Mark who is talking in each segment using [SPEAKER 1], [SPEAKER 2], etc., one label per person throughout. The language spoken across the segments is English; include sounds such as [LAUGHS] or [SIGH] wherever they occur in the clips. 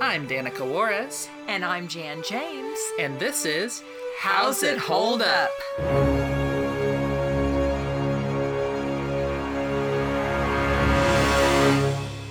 [SPEAKER 1] I'm Danica Juarez,
[SPEAKER 2] And I'm Jan James.
[SPEAKER 1] and this is How's It Hold Up?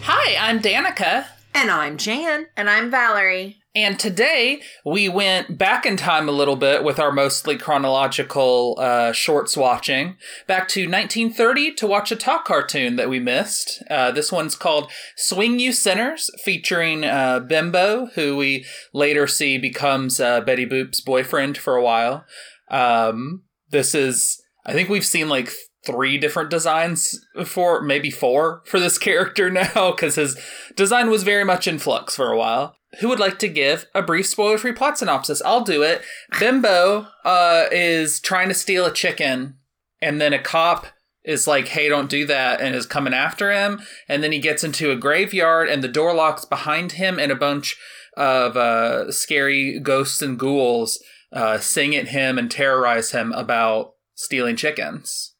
[SPEAKER 1] Hi, I'm Danica,
[SPEAKER 2] And I'm Jan.
[SPEAKER 3] And I'm Valerie.
[SPEAKER 1] And today we went back in time a little bit with our mostly chronological uh, shorts watching, back to 1930 to watch a Talkartoon that we missed. Uh, this one's called Swing You Sinners, featuring uh, Bimbo, who we later see becomes uh, Betty Boop's boyfriend for a while. Um, this is, I think we've seen like three different designs for maybe four for this [LAUGHS] character now because his design was very much in flux for a while. Who would like to give a brief spoiler free plot synopsis? I'll do it. Bimbo uh, is trying to steal a chicken, and then a cop is like, hey, don't do that, and is coming after him. And then he gets into a graveyard, and the door locks behind him, and a bunch of uh, scary ghosts and ghouls uh, sing at him and terrorize him about stealing chickens.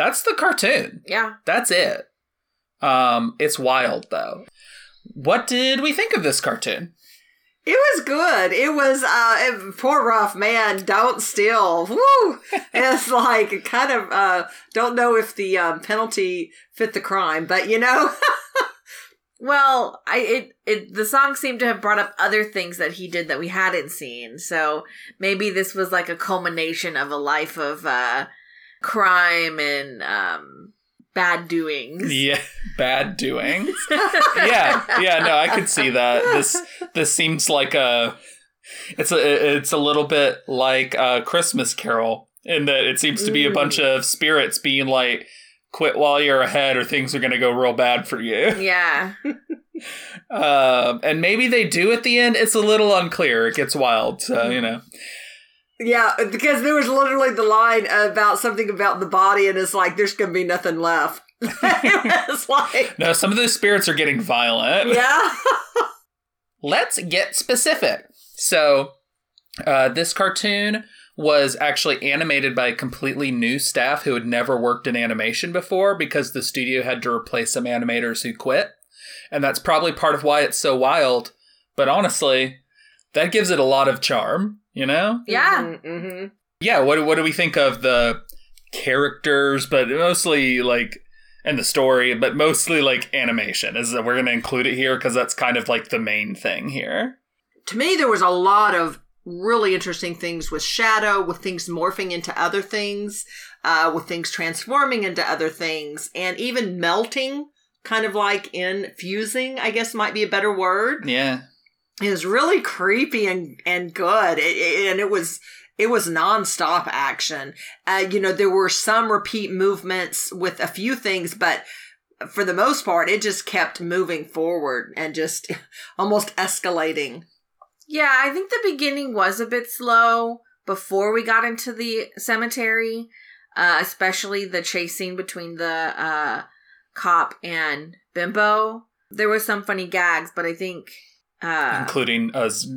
[SPEAKER 1] That's the cartoon.
[SPEAKER 3] Yeah.
[SPEAKER 1] That's it. Um, it's wild though. What did we think of this cartoon?
[SPEAKER 2] It was good. It was uh it- poor rough man, don't steal. Woo! [LAUGHS] It's like kind of uh don't know if the um, penalty fit the crime, but you know. [LAUGHS]
[SPEAKER 3] Well, I it it the song seemed to have brought up other things that he did that we hadn't seen. So maybe this was like a culmination of a life of uh crime and um bad doings.
[SPEAKER 1] Yeah, [LAUGHS] bad doings. [LAUGHS] yeah, yeah. No, I could see that. This this seems like a. It's a it's a little bit like a Christmas Carol in that it seems to be a bunch of spirits being like, "Quit while you're ahead, or things are going to go real bad for you." [LAUGHS]
[SPEAKER 3] Yeah.
[SPEAKER 1] Um, and maybe they do at the end. It's a little unclear. It gets wild, so you know.
[SPEAKER 2] Yeah, because there was literally the line about something about the body, and it's like there's gonna be nothing left. [LAUGHS] it was like,
[SPEAKER 1] No, some of those spirits are getting violent.
[SPEAKER 2] yeah, [LAUGHS]
[SPEAKER 1] Let's get specific. So, uh, this cartoon was actually animated by a completely new staff who had never worked in animation before because the studio had to replace some animators who quit. And that's probably part of why it's so wild. But honestly, that gives it a lot of charm, you know?
[SPEAKER 3] Yeah.
[SPEAKER 2] hmm
[SPEAKER 1] Yeah, what, what do we think of the characters, but mostly like, and the story, but mostly like animation? Is that we're going to include it here because that's kind of like the main thing here.
[SPEAKER 2] To me, there was a lot of really interesting things with shadow, with things morphing into other things, uh, with things transforming into other things, and even melting, kind of like in fusing. I guess might be a better word.
[SPEAKER 1] Yeah.
[SPEAKER 2] It was really creepy and and good, It- it- and it was it was nonstop action. Uh, you know, there were some repeat movements with a few things, but for the most part, it just kept moving forward and just [LAUGHS] almost escalating.
[SPEAKER 3] Yeah, I think the beginning was a bit slow before we got into the cemetery, uh, especially the chasing between the uh, cop and Bimbo. There was some funny gags, but I think uh,
[SPEAKER 1] including us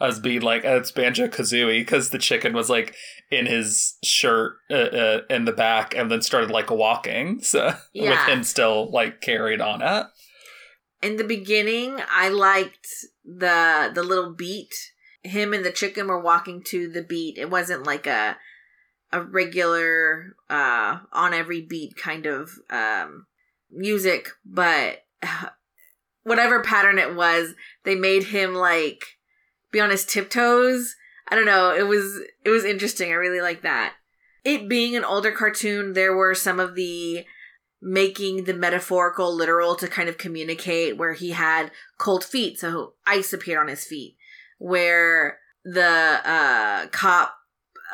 [SPEAKER 1] us being like "Oh, it's banjo kazooie because the chicken was like in his shirt uh, uh, in the back and then started like walking [LAUGHS] so with him still like carried on it
[SPEAKER 3] in the beginning, I liked the the little beat. Him and the chicken were walking to the beat. It wasn't like a a regular uh on every beat kind of um music, but whatever pattern it was, they made him like be on his tiptoes. I don't know. It was it was interesting. I really like that. It being an older cartoon, there were some of the making the metaphorical literal to kind of communicate where he had cold feet, so ice appeared on his feet. Where the uh, cop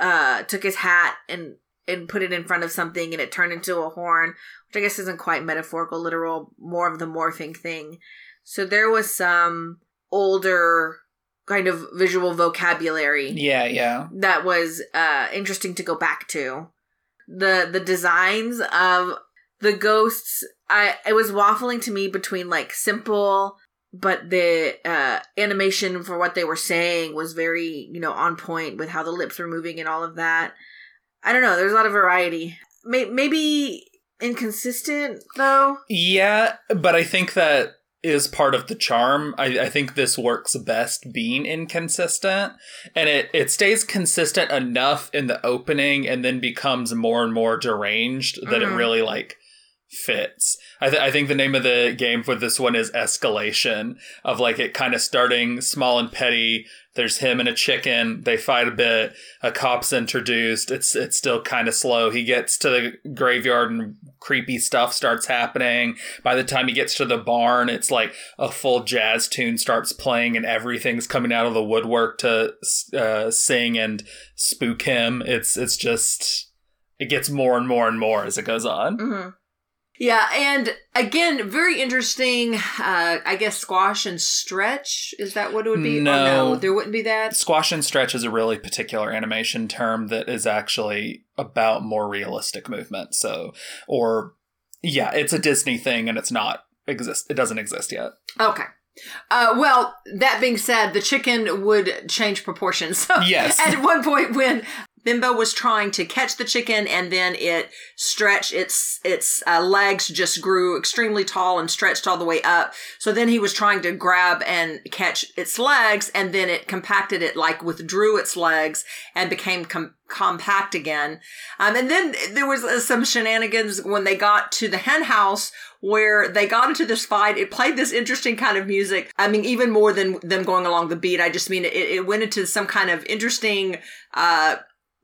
[SPEAKER 3] uh, took his hat and and put it in front of something and it turned into a horn, which I guess isn't quite metaphorical, literal, more of the morphing thing. So there was some older kind of visual vocabulary
[SPEAKER 1] yeah yeah
[SPEAKER 3] that was uh interesting to go back to. The the designs of the ghosts I it was waffling to me between like simple but the uh animation for what they were saying was very, you know, on point with how the lips were moving and all of that. I don't know, there's a lot of variety. Maybe inconsistent though.
[SPEAKER 1] yeah but i think that is part of the charm. I, I think this works best being inconsistent, and it it stays consistent enough in the opening, and then becomes more and more deranged that
[SPEAKER 3] Mhm.
[SPEAKER 1] it really like fits. I, th- I think the name of the game for this one is escalation of like it kind of starting small and petty. There's him and a chicken. They fight a bit. A cop's introduced. It's it's still kind of slow. He gets to the graveyard and creepy stuff starts happening. By the time he gets to the barn, it's like a full jazz tune starts playing and everything's coming out of the woodwork to uh, sing and spook him. It's it's just it gets more and more and more as it goes on.
[SPEAKER 3] hmm
[SPEAKER 2] Yeah, and again, very interesting. Uh, I guess squash and stretch is that what it would be? Or
[SPEAKER 1] No.
[SPEAKER 2] no, there wouldn't be that.
[SPEAKER 1] Squash and stretch is a really particular animation term that is actually about more realistic movement. So, or yeah, it's a Disney thing and it's not exist. It doesn't exist yet.
[SPEAKER 2] Okay. Uh, well, that being said, the chicken would change proportions. So [LAUGHS]
[SPEAKER 1] Yes.
[SPEAKER 2] at one point when Bimbo was trying to catch the chicken and then it stretched its its uh, legs just grew extremely tall and stretched all the way up. So then he was trying to grab and catch its legs and then it compacted it like withdrew its legs and became com- compact again. Um, and then there was uh, some shenanigans when they got to the hen house where they got into this fight. It played this interesting kind of music. I mean, even more than them going along the beat. I just mean it, it went into some kind of interesting, uh,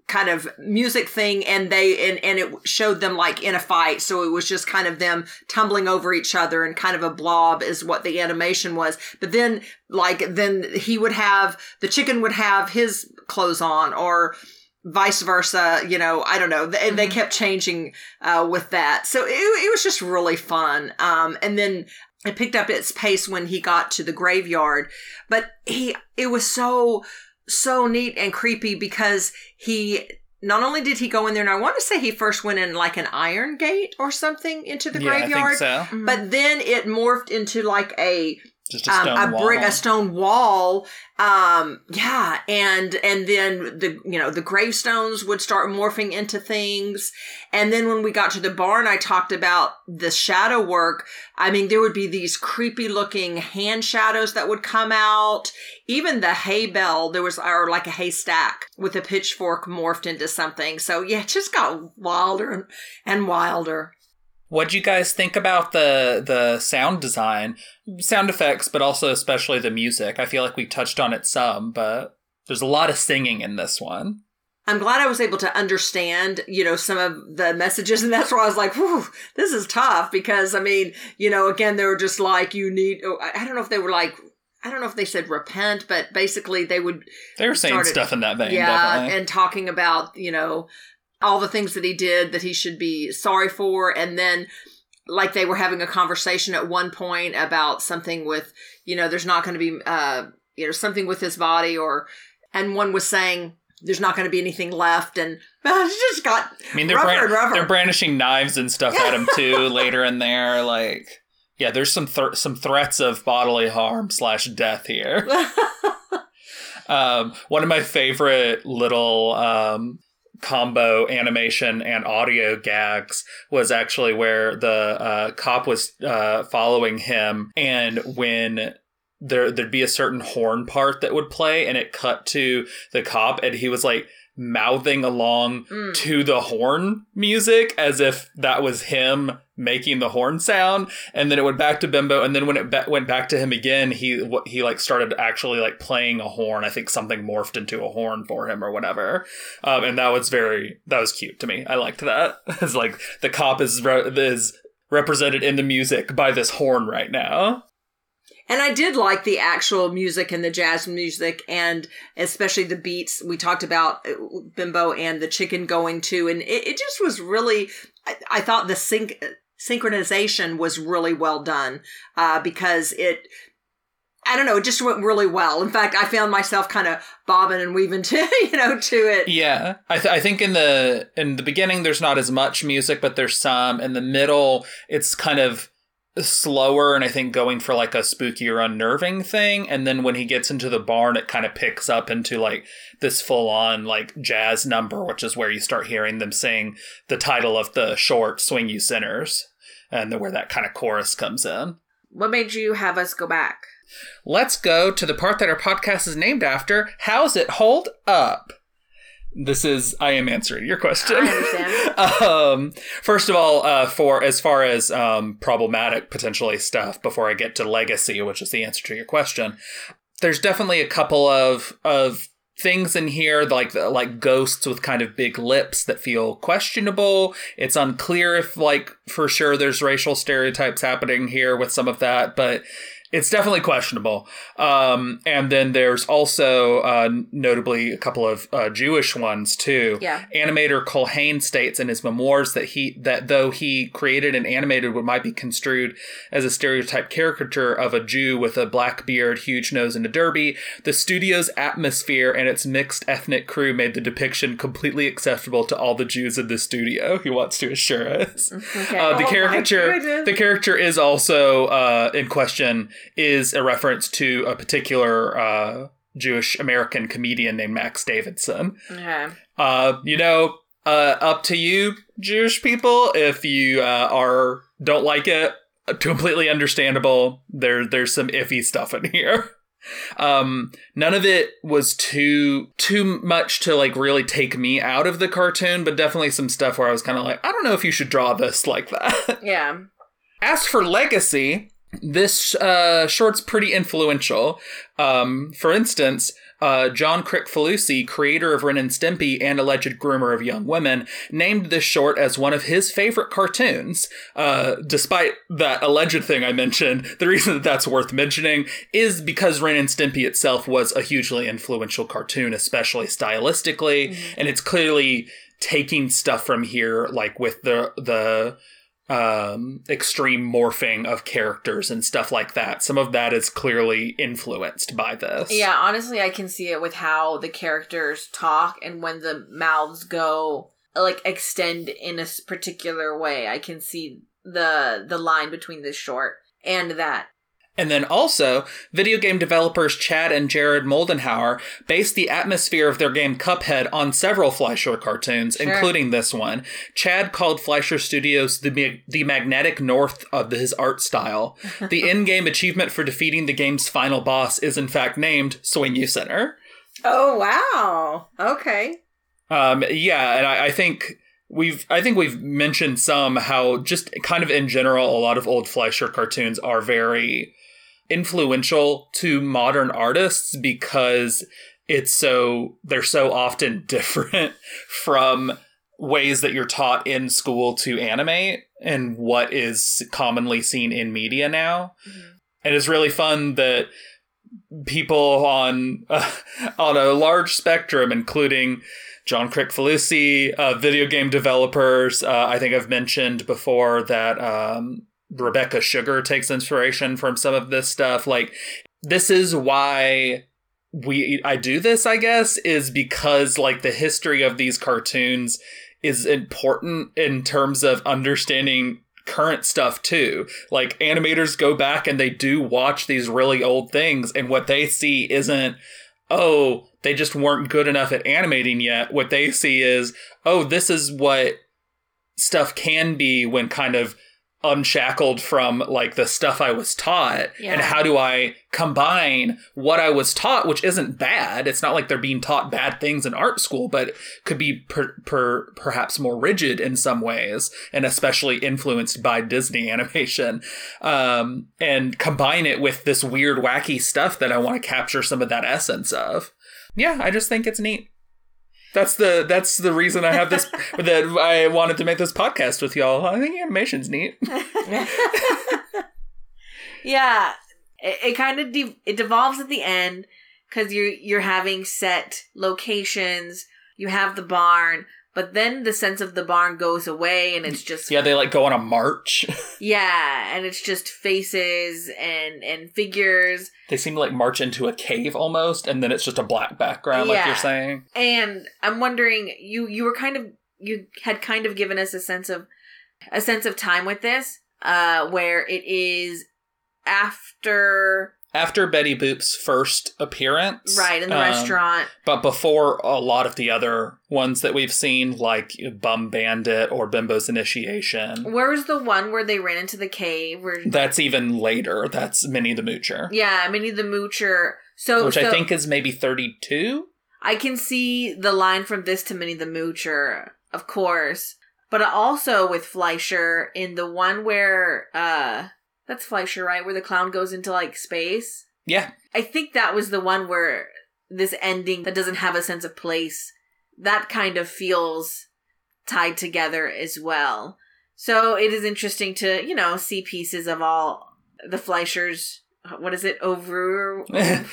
[SPEAKER 2] kind of music thing and they and, and it showed them like in a fight. So it was just kind of them tumbling over each other and kind of a blob is what the animation was. But then like then he would have the chicken would have his clothes on or vice versa you know i don't know. And they
[SPEAKER 3] Mhm.
[SPEAKER 2] kept changing uh, with that. So it, it was just really fun. Um, and then it picked up its pace when he got to the graveyard. But he it was so so neat and creepy because he not only did he go in there and i want to say he first went in like an iron gate or something into the
[SPEAKER 1] yeah, I
[SPEAKER 2] graveyard
[SPEAKER 1] think so.
[SPEAKER 2] but mm-hmm. then it morphed into like a
[SPEAKER 1] Just a
[SPEAKER 2] um, a
[SPEAKER 1] wall.
[SPEAKER 2] brick, a stone wall. Um, yeah, and and then the you know the gravestones would start morphing into things, and then when we got to the barn, I talked about the shadow work. I mean, there would be these creepy looking hand shadows that would come out. Even the hay bell, there was or like a haystack with a pitchfork morphed into something. So yeah, it just got wilder and wilder.
[SPEAKER 1] What'd you guys think about the the sound design, sound effects, but also especially the music? I feel like we touched on it some, but there's a lot of singing in this one.
[SPEAKER 2] I'm glad I was able to understand, you know, some of the messages. And that's why I was like, whew, this is tough because, I mean, you know, again, they were just like, you need, oh, I I don't know if they were like, I don't know if they said repent, but basically they would,
[SPEAKER 1] They were saying
[SPEAKER 2] Started-
[SPEAKER 1] stuff in that vein,
[SPEAKER 2] yeah,
[SPEAKER 1] definitely.
[SPEAKER 2] and talking about, you know, all the things that he did that he should be sorry for. And then, like, they were having a conversation at one point about something with, you know, there's not going to be, uh, you know, something with his body or, and one was saying, there's not going to be anything left, and [LAUGHS] it just got
[SPEAKER 1] I mean, they're
[SPEAKER 2] rougher
[SPEAKER 1] bran- they're brandishing knives and stuff at him too [LAUGHS] later in there. Like, yeah, there's some thr some threats of bodily harm slash death here. [LAUGHS] Um, one of my favorite little um, combo animation and audio gags was actually where the uh, cop was uh, following him, and when there there'd be a certain horn part that would play, and it cut to the cop, and he was like mouthing along
[SPEAKER 2] Mm.
[SPEAKER 1] to the horn music as if that was him making the horn sound. And then it went back to bimbo. And then when it ba- went back to him again he wh- he like started actually like playing a horn. I think something morphed into a horn for him or whatever. Um, and that was very that was cute to me. I liked that. [LAUGHS] It's like the cop is re- is represented in the music by this horn right now
[SPEAKER 2] And I did like the actual music and the jazz music, and especially the beats. We talked about uh, Bimbo and the chicken going to, and it, it just was really. I, I thought the sync synchronization was really well done uh, because it. I don't know. It just went really well. In fact, I found myself kind of bobbing and weaving [LAUGHS] to you know to it.
[SPEAKER 1] Yeah, I, th- I think in the in the beginning there's not as much music, but there's some. In the middle, it's kind of slower, and I think going for like a spooky or unnerving thing. And then when he gets into the barn, it kind of picks up into like this full on like jazz number, which is where you start hearing them sing the title of the short "Swing You Sinners," and where that kind of chorus comes in.
[SPEAKER 3] What made you have us go back?
[SPEAKER 1] Let's go to the part that our podcast is named after. How's it hold up? This is I am answering your question. [LAUGHS] Um, first of all, uh, for as far as um, problematic potentially stuff, before I get to legacy, which is the answer to your question, there's definitely a couple of of things in here like like ghosts with kind of big lips that feel questionable. It's unclear if like for sure there's racial stereotypes happening here with some of that, but it's definitely questionable. Um, and then there's also uh, notably a couple of uh, Jewish ones too.
[SPEAKER 3] Yeah.
[SPEAKER 1] Animator Culhane states in his memoirs that he that though he created and animated what might be construed as a stereotype caricature of a Jew with a black beard, huge nose, and a derby, the studio's atmosphere and its mixed ethnic crew made the depiction completely acceptable to all the Jews in the studio. [LAUGHS] He wants to assure us.
[SPEAKER 3] Okay.
[SPEAKER 1] Uh, the
[SPEAKER 2] Oh
[SPEAKER 1] caricature, the character is also uh, in question is a reference to a particular uh, Jewish American comedian named Max Davidson.
[SPEAKER 3] okay.
[SPEAKER 1] Uh, you know, uh, up to you, Jewish people. If you uh, are don't like it, completely understandable. There, there's some iffy stuff in here. Um, none of it was too too much to like really take me out of the cartoon, but definitely some stuff where I was kind of like, I don't know if you should draw this like that.
[SPEAKER 3] Yeah.
[SPEAKER 1] As for legacy, this uh, short's pretty influential. Um, for instance, uh, John Kricfalusi, creator of Ren and Stimpy and alleged groomer of young women, named this short as one of his favorite cartoons. Uh, despite that alleged thing I mentioned, the reason that that's worth mentioning is because Ren and Stimpy itself was a hugely influential cartoon, especially stylistically, and it's clearly taking stuff from here, like with the the um extreme morphing of characters and stuff like that some of that is clearly influenced by this
[SPEAKER 3] Yeah, honestly, I can see it with how the characters talk and when the mouths go like extend in a particular way. I can see the the line between this short and that.
[SPEAKER 1] And then also video game developers chad and jared moldenhauer based the atmosphere of their game cuphead on several fleischer cartoons
[SPEAKER 3] Sure.
[SPEAKER 1] including this one chad called fleischer studios the, the magnetic north of his art style [LAUGHS] the in-game achievement for defeating the game's final boss is in fact named swing you sinners
[SPEAKER 2] Oh wow. Okay.
[SPEAKER 1] Um, yeah, and I, I think we've I think we've mentioned some how just kind of in general a lot of old Fleischer cartoons are very influential to modern artists because it's so they're so often [LAUGHS] different from ways that you're taught in school to animate and what is commonly seen in media now. And it's really fun that people on uh, [LAUGHS] on a large spectrum, including John Kricfalusi, uh, video game developers. Uh, I think I've mentioned before that um, Rebecca Sugar takes inspiration from some of this stuff. Like, this is why we I do this. I guess is because like the history of these cartoons is important in terms of understanding current stuff too. Like animators go back and they do watch these really old things and what they see isn't oh, they just weren't good enough at animating yet. What they see is, oh, this is what stuff can be when kind of unshackled from like the stuff I was taught
[SPEAKER 3] yeah.
[SPEAKER 1] and how do I combine what I was taught which isn't bad it's not like they're being taught bad things in art school but could be per, per, perhaps more rigid in some ways and especially influenced by Disney [LAUGHS] animation um, and combine it with this weird wacky stuff that I want to capture some of that essence of yeah I just think it's neat that's the that's the reason I have this [LAUGHS] that I wanted to make this podcast with y'all. I think animation's neat. [LAUGHS] [LAUGHS]
[SPEAKER 3] yeah, it, it kind of de- it devolves at the end because you're you're having set locations. You have the barn, but then the sense of the barn goes away, and it's just
[SPEAKER 1] Yeah, they like go on a march. [LAUGHS]
[SPEAKER 3] yeah, and it's just faces and and figures.
[SPEAKER 1] they seem to like march into a cave almost, and then it's just a black background, like
[SPEAKER 3] Yeah.
[SPEAKER 1] you're saying.
[SPEAKER 3] And I'm wondering, you you were kind of you had kind of given us a sense of a sense of time with this, uh, where it is after
[SPEAKER 1] after Betty Boop's first appearance.
[SPEAKER 3] Right, in the
[SPEAKER 1] um,
[SPEAKER 3] restaurant.
[SPEAKER 1] But before a lot of the other ones that we've seen, like Bum Bandit or Bimbo's Initiation.
[SPEAKER 3] Where was the one where they ran into the cave? Where
[SPEAKER 1] That's even later. That's Minnie the Moocher.
[SPEAKER 3] yeah, Minnie the Moocher. So,
[SPEAKER 1] Which
[SPEAKER 3] so
[SPEAKER 1] I think is maybe 32.
[SPEAKER 3] I can see the line from this to Minnie the Moocher, of course, but also with Fleischer in the one where uh that's Fleischer, right? Where the clown goes into like space.
[SPEAKER 1] Yeah.
[SPEAKER 3] I think that was the one where this ending that doesn't have a sense of place that kind of feels tied together as well. So it is interesting to, you know, see pieces of all the Fleischers. What is it? Over [LAUGHS]
[SPEAKER 1] yeah,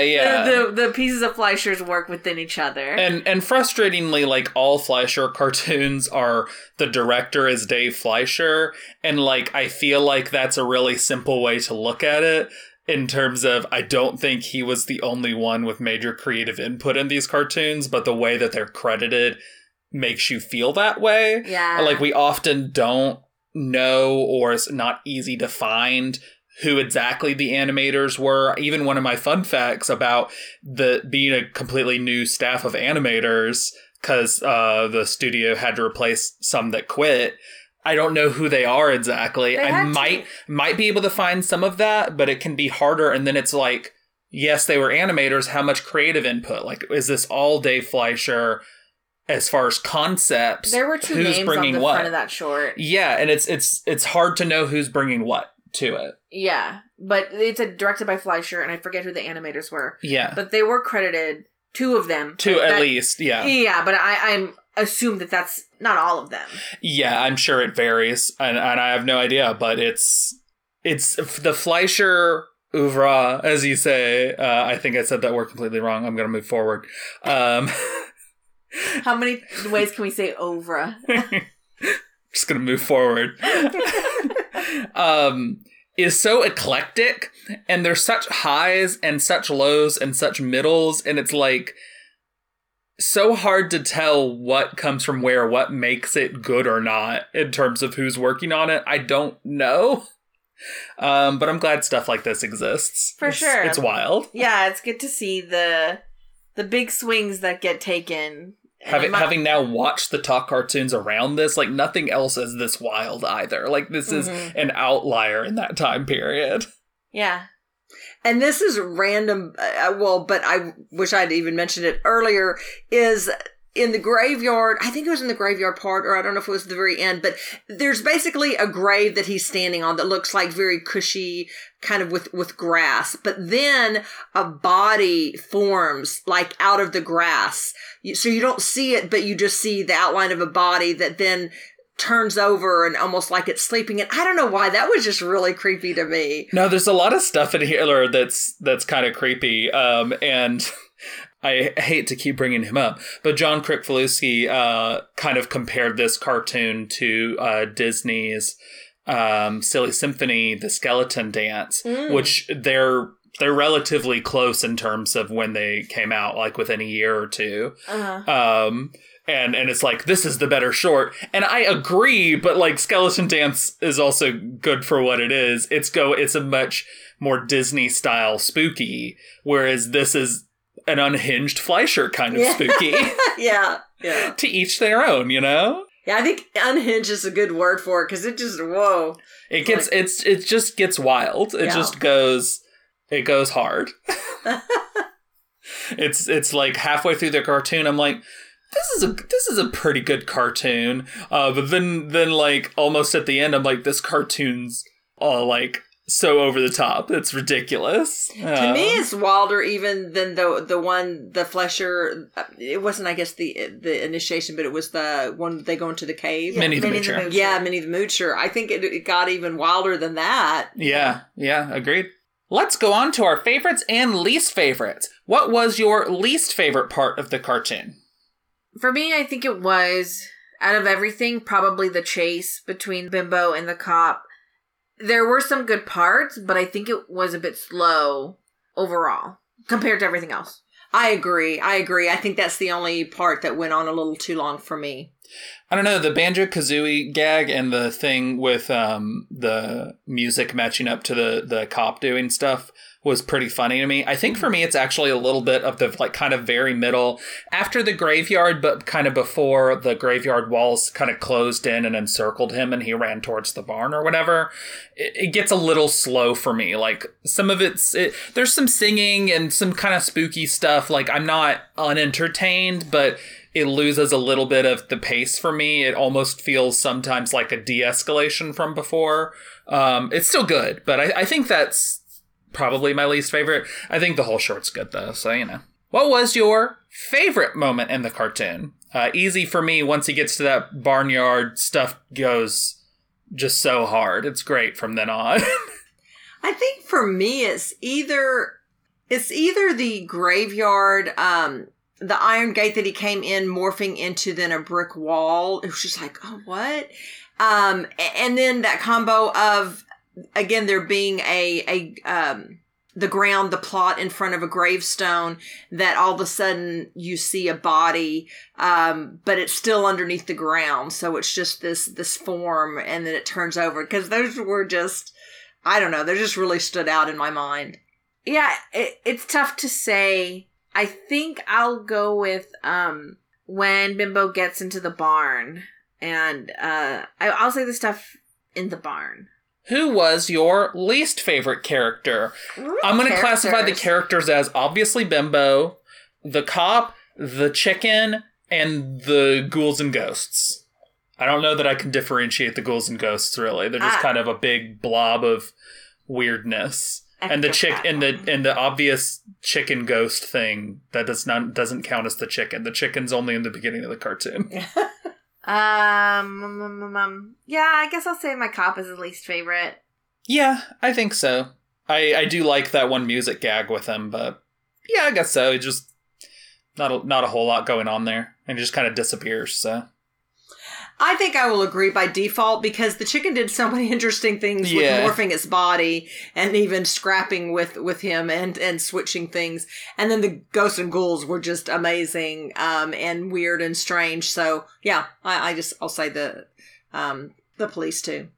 [SPEAKER 1] yeah.
[SPEAKER 3] the the pieces of Fleischer's work within each other.
[SPEAKER 1] and and frustratingly, like all Fleischer [LAUGHS] cartoons are the director is Dave Fleischer, and like I feel like that's a really simple way to look at it in terms of I don't think he was the only one with major creative input in these cartoons, but the way that they're credited makes you feel that way.
[SPEAKER 3] yeah,
[SPEAKER 1] Like we often don't know or it's not easy to find who exactly the animators were. Even one of my fun facts about the being a completely new staff of animators because uh, the studio had to replace some that quit. I don't know who they are exactly.
[SPEAKER 3] They
[SPEAKER 1] I
[SPEAKER 3] had to.
[SPEAKER 1] might might be able to find some of that, but it can be harder. And then it's like, yes, they were animators. How much creative input? Like, is this all Dave Fleischer? As far as concepts,
[SPEAKER 3] there were two
[SPEAKER 1] who's
[SPEAKER 3] names on the
[SPEAKER 1] what?
[SPEAKER 3] front of that short.
[SPEAKER 1] Yeah, and it's it's it's hard to know who's bringing what to it.
[SPEAKER 3] Yeah, but it's a, directed by Fleischer, and I forget who the animators were,
[SPEAKER 1] Yeah,
[SPEAKER 3] but they were credited. Two of them.
[SPEAKER 1] two
[SPEAKER 3] That-
[SPEAKER 1] at least. Yeah,
[SPEAKER 3] Yeah, but I, I'm assume that that's not all of them.
[SPEAKER 1] yeah. I'm sure it varies, and, and I have no idea, but it's it's the Fleischer oeuvre, as you say. Uh, I think I said that word completely wrong. I'm gonna move forward. Um, [LAUGHS]
[SPEAKER 3] How many ways can we say ovra? [LAUGHS]
[SPEAKER 1] just gonna move forward. [LAUGHS] um, is so eclectic, and there's such highs and such lows and such middles, and it's like so hard to tell what comes from where, what makes it good or not in terms of who's working on it. I don't know. Um, but I'm glad stuff like this exists.
[SPEAKER 3] For
[SPEAKER 1] It's-
[SPEAKER 3] sure.
[SPEAKER 1] It's wild.
[SPEAKER 3] yeah, it's good to see the the big swings that get taken.
[SPEAKER 1] Having, having now watched the talk cartoons around this, like nothing else is this wild either. Like this is
[SPEAKER 3] Mhm.
[SPEAKER 1] an outlier in that time period. [LAUGHS]
[SPEAKER 3] yeah,
[SPEAKER 2] and this is random uh, well but i wish i'd even mentioned it earlier is in the graveyard i think it was in the graveyard part or i don't know if it was the very end but there's basically a grave that he's standing on that looks like very cushy kind of with with grass. But then a body forms like out of the grass. So you don't see it but you just see the outline of a body that then turns over and almost like it's sleeping. And i don't know why that was just really creepy to me.
[SPEAKER 1] No, there's a lot of stuff in here that's that's kind of creepy. Um, and I hate to keep bringing him up, but John Kricfalusi uh, kind of compared this cartoon to uh, Disney's um, Silly Symphony, The Skeleton Dance,
[SPEAKER 2] Mm.
[SPEAKER 1] which they're they're relatively close in terms of when they came out, like within a year or two.
[SPEAKER 3] uh-huh.
[SPEAKER 1] Um, and and it's like this is the better short, and I agree. But like Skeleton Dance is also good for what it is. It's go. It's a much more Disney style spooky, whereas this is an unhinged Fleischer kind of
[SPEAKER 2] Yeah.
[SPEAKER 1] spooky. [LAUGHS]
[SPEAKER 2] yeah yeah
[SPEAKER 1] to each their own, you know.
[SPEAKER 2] Yeah, I think unhinged is a good word for it because it just whoa.
[SPEAKER 1] It gets it's it just gets wild. It
[SPEAKER 2] Yeah.
[SPEAKER 1] just goes it goes hard. [LAUGHS] [LAUGHS] it's it's like halfway through the cartoon I'm like this is a this is a pretty good cartoon. Uh but then then like almost at the end I'm like this cartoon's all like so over the top. It's ridiculous.
[SPEAKER 2] to me, um, it's wilder even than the the one the Fleischer. Uh, it wasn't, I guess, the the initiation, but it was the one they go into the cave.
[SPEAKER 1] Minnie the
[SPEAKER 3] Minnie the
[SPEAKER 1] Moocher.
[SPEAKER 3] Moocher.
[SPEAKER 2] Yeah, Minnie the Moocher. I think it, it got even wilder than that.
[SPEAKER 1] Yeah, yeah, agreed. Let's go on to our favorites and least favorites. What was your least favorite part of the cartoon?
[SPEAKER 3] For me, I think it was out of everything, probably the chase between Bimbo and the cop. There were some good parts, but I think it was a bit slow overall compared to everything else.
[SPEAKER 2] I agree. I agree. I think that's the only part that went on a little too long for me.
[SPEAKER 1] I don't know, the Banjo Kazooie gag and the thing with um, the music matching up to the, the cop doing stuff was pretty funny to me. I think for me, it's actually a little bit of the like kind of very middle after the graveyard, but kind of before the graveyard walls kind of closed in and encircled him and he ran towards the barn or whatever. It, it gets a little slow for me. Like some of it's, it, there's some singing and some kind of spooky stuff. Like I'm not unentertained, but it loses a little bit of the pace for me. It almost feels sometimes like a de escalation from before. Um, it's still good, but I, I think that's probably my least favorite. I think the whole short's good though, so you know. What was your favorite moment in the cartoon? Uh, easy for me. Once he gets to that barnyard, stuff goes just so hard. It's great from then on. [LAUGHS]
[SPEAKER 2] I think for me, it's either it's either the graveyard, um, the iron gate that he came in morphing into then a brick wall. It was just like, oh, what? Um, and then that combo of again there being a a um the ground, the plot in front of a gravestone, that all of a sudden you see a body, um, but it's still underneath the ground. So it's just this this form, and then it turns over. Because those were just, I don't know, they just really stood out in my mind.
[SPEAKER 3] Yeah, it, it's tough to say. I think I'll go with um when Bimbo gets into the barn, and uh, I, I'll say the stuff in the barn.
[SPEAKER 1] Who was your least favorite character? I'm going to classify the characters as obviously Bimbo, the cop, the chicken, and the ghouls and ghosts. I don't know that I can differentiate the ghouls and ghosts really. They're just
[SPEAKER 3] Ah.
[SPEAKER 1] kind of a big blob of weirdness. and the chick and the and the obvious chicken ghost thing that does not doesn't count as the chicken. The chicken's only in the beginning of the cartoon. [LAUGHS]
[SPEAKER 3] Um, um, um, um, yeah, I guess I'll say my cop is the least favorite.
[SPEAKER 1] Yeah, I think so. I I do like that one music gag with him, but yeah, I guess so. It just not a, not a whole lot going on there, and it just kind of disappears. So
[SPEAKER 2] I think I will agree by default because the chicken did so [LAUGHS] many interesting things
[SPEAKER 1] Yeah.
[SPEAKER 2] with morphing its body and even scrapping with with him and and switching things. And then the ghosts and ghouls were just amazing um, and weird and strange. So yeah, I, I just I'll say the um, the police too.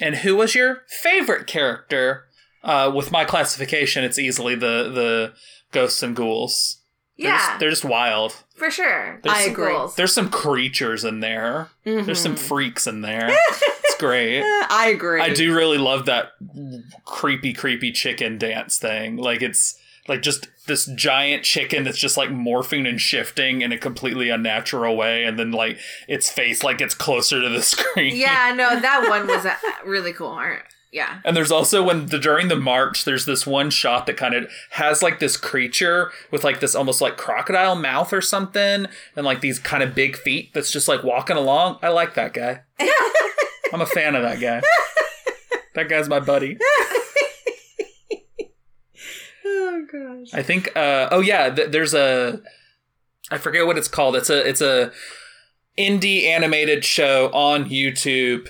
[SPEAKER 1] And who was your favorite character? Uh, with my classification, it's easily the the ghosts and ghouls. They're
[SPEAKER 3] Yeah,
[SPEAKER 1] just, they're just wild.
[SPEAKER 3] for sure.
[SPEAKER 1] There's
[SPEAKER 2] I
[SPEAKER 1] some-
[SPEAKER 2] agree.
[SPEAKER 1] There's some creatures in there. There's some
[SPEAKER 2] Mhm.
[SPEAKER 1] freaks in there. [LAUGHS] it's great.
[SPEAKER 2] I agree.
[SPEAKER 1] I do really love that creepy, creepy chicken dance thing. Like it's like just this giant chicken that's just like morphing and shifting in a completely unnatural way, and then like its face like gets closer to the [LAUGHS] screen.
[SPEAKER 3] Yeah, no, that one was really cool. Yeah.
[SPEAKER 1] And there's also when the during the march, there's this one shot that kind of has like this creature with like this almost like crocodile mouth or something, and like these kind of big feet that's just like walking along. I like that guy. [LAUGHS] I'm a fan of that guy. That guy's my buddy.
[SPEAKER 2] Oh gosh.
[SPEAKER 1] I think. Uh, oh yeah, th- there's a. I forget what it's called. It's a it's a indie animated show on YouTube.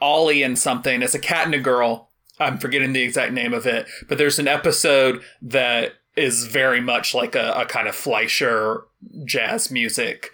[SPEAKER 1] Ollie and something. It's a cat and a girl. I'm forgetting the exact name of it, but there's an episode that is very much like a, a kind of Fleischer jazz music,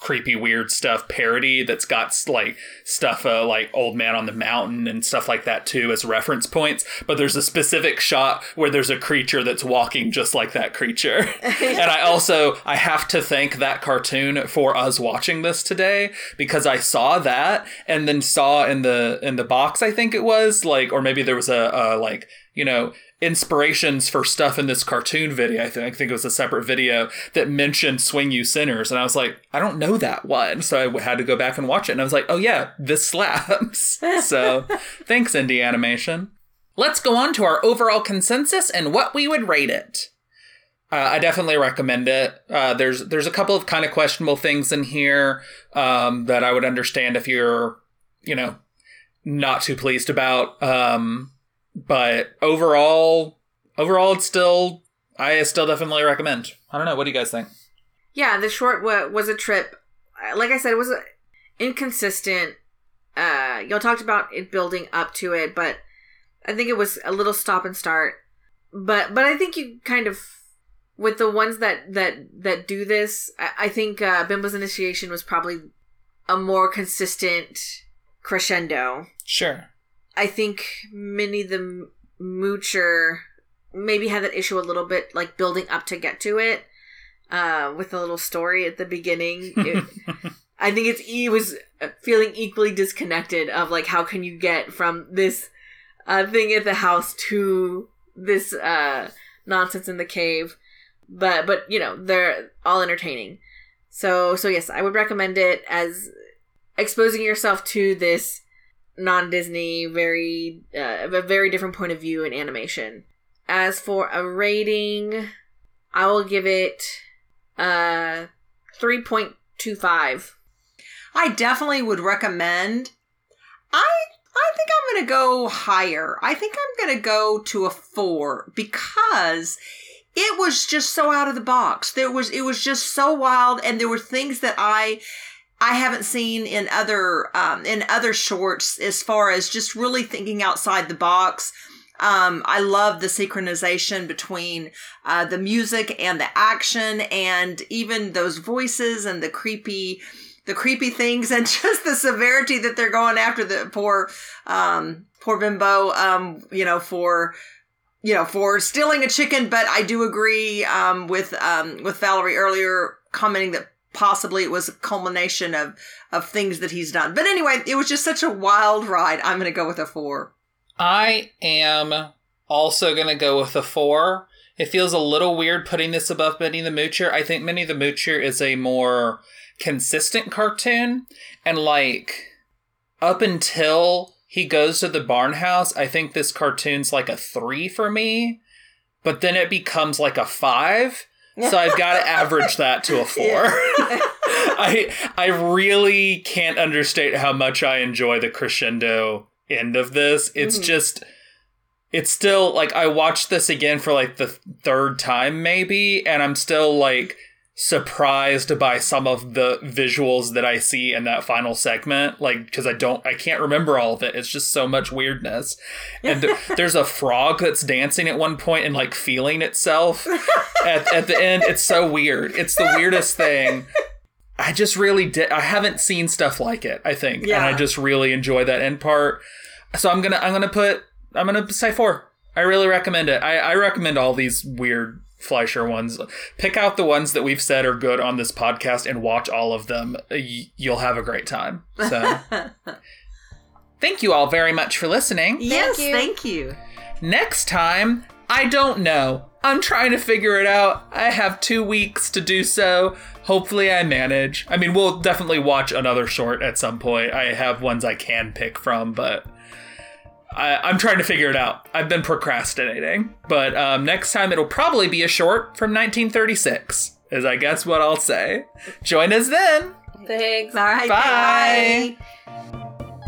[SPEAKER 1] creepy, weird stuff parody that's got like stuff uh, like Old Man on the Mountain and stuff like that too as reference points. But there's a specific shot where there's a creature that's walking just like that creature. [LAUGHS] and I also I have to thank that cartoon for us watching this today because I saw that and then saw in the in the box I think it was like or maybe there was a, a like you know inspirations for stuff in this cartoon video. I think I think it was a separate video that mentioned Swing You Sinners and I was like I don't know that one so I had to go back and watch it and I was like oh yeah this slaps. [LAUGHS] so thanks indie animation. Let's go on to our overall consensus and what we would rate it. Uh, I definitely recommend it. Uh, there's there's a couple of kind of questionable things in here um, that I would understand if you're, you know, not too pleased about. Um, but overall, overall, it's still I still definitely recommend. I don't know. What do you guys think?
[SPEAKER 3] Yeah, the short wa- was a trip. Uh, Like I said, it was inconsistent. Uh, y'all talked about it building up to it, but I think it was a little stop and start. But but I think you kind of with the ones that that that do this, I, I think uh, Bimbo's initiation was probably a more consistent crescendo.
[SPEAKER 1] Sure.
[SPEAKER 3] I think Minnie the Moocher maybe had that issue a little bit, like building up to get to it, uh, with a little story at the beginning. It, [LAUGHS] I think it's he was feeling equally disconnected of like how can you get from this uh, thing at the house to this uh, nonsense in the cave, but but you know they're all entertaining. So so yes, I would recommend it as exposing yourself to this non Disney, very uh, a very different point of view in animation. As for a rating, I will give it uh three point two five.
[SPEAKER 2] I definitely would recommend. I I think I'm going to go higher. I think I'm going to go to a 4 because it was just so out of the box. There was it was just so wild and there were things that I I haven't seen in other um, in other shorts as far as just really thinking outside the box. Um, I love the synchronization between uh, the music and the action, and even those voices and the creepy, the creepy things, [LAUGHS] and just the severity that they're going after the poor, um, poor bimbo. Um, you know, for you know, for stealing a chicken. But I do agree um, with um, with Valerie earlier commenting that possibly it was a culmination of of things that he's done. But anyway, it was just such a wild ride. I'm going to go with a four.
[SPEAKER 1] I am also going to go with a four. It feels a little weird putting this above Minnie the Moocher. I think Minnie the Moocher is a more consistent cartoon. And like, up until he goes to the barn house, I think this cartoon's like a three for me. But then it becomes like a five. So I've got to [LAUGHS] average that to a four. [LAUGHS] I I really can't understate how much I enjoy the crescendo end of this. It's
[SPEAKER 2] Mhm.
[SPEAKER 1] just it's still like I watched this again for like the third time maybe and I'm still like surprised by some of the visuals that I see in that final segment like cuz I don't I can't remember all of it. It's just so much weirdness. And th- [LAUGHS] there's a frog that's dancing at one point and like feeling itself at, at the end. It's so weird. It's the weirdest thing. I just really did. I haven't seen stuff like it. I think, and I just really enjoy that end part. So I'm gonna I'm gonna put I'm gonna say four. I really recommend it. I, I recommend all these weird Fleischer ones. Pick out the ones that we've said are good on this podcast and watch all of them. You'll have a great time. So [LAUGHS] thank you all very much for listening.
[SPEAKER 2] yes,
[SPEAKER 3] you.
[SPEAKER 2] thank you.
[SPEAKER 1] Next time, I don't know. I'm trying to figure it out. I have two weeks to do so. Hopefully, I manage. I mean, we'll definitely watch another short at some point. I have ones I can pick from, but I, I'm trying to figure it out. I've been procrastinating. But um, next time, it'll probably be a short from 1936, is I guess what I'll say. Join us then.
[SPEAKER 3] Thanks.
[SPEAKER 2] All right,
[SPEAKER 1] Bye.
[SPEAKER 2] bye.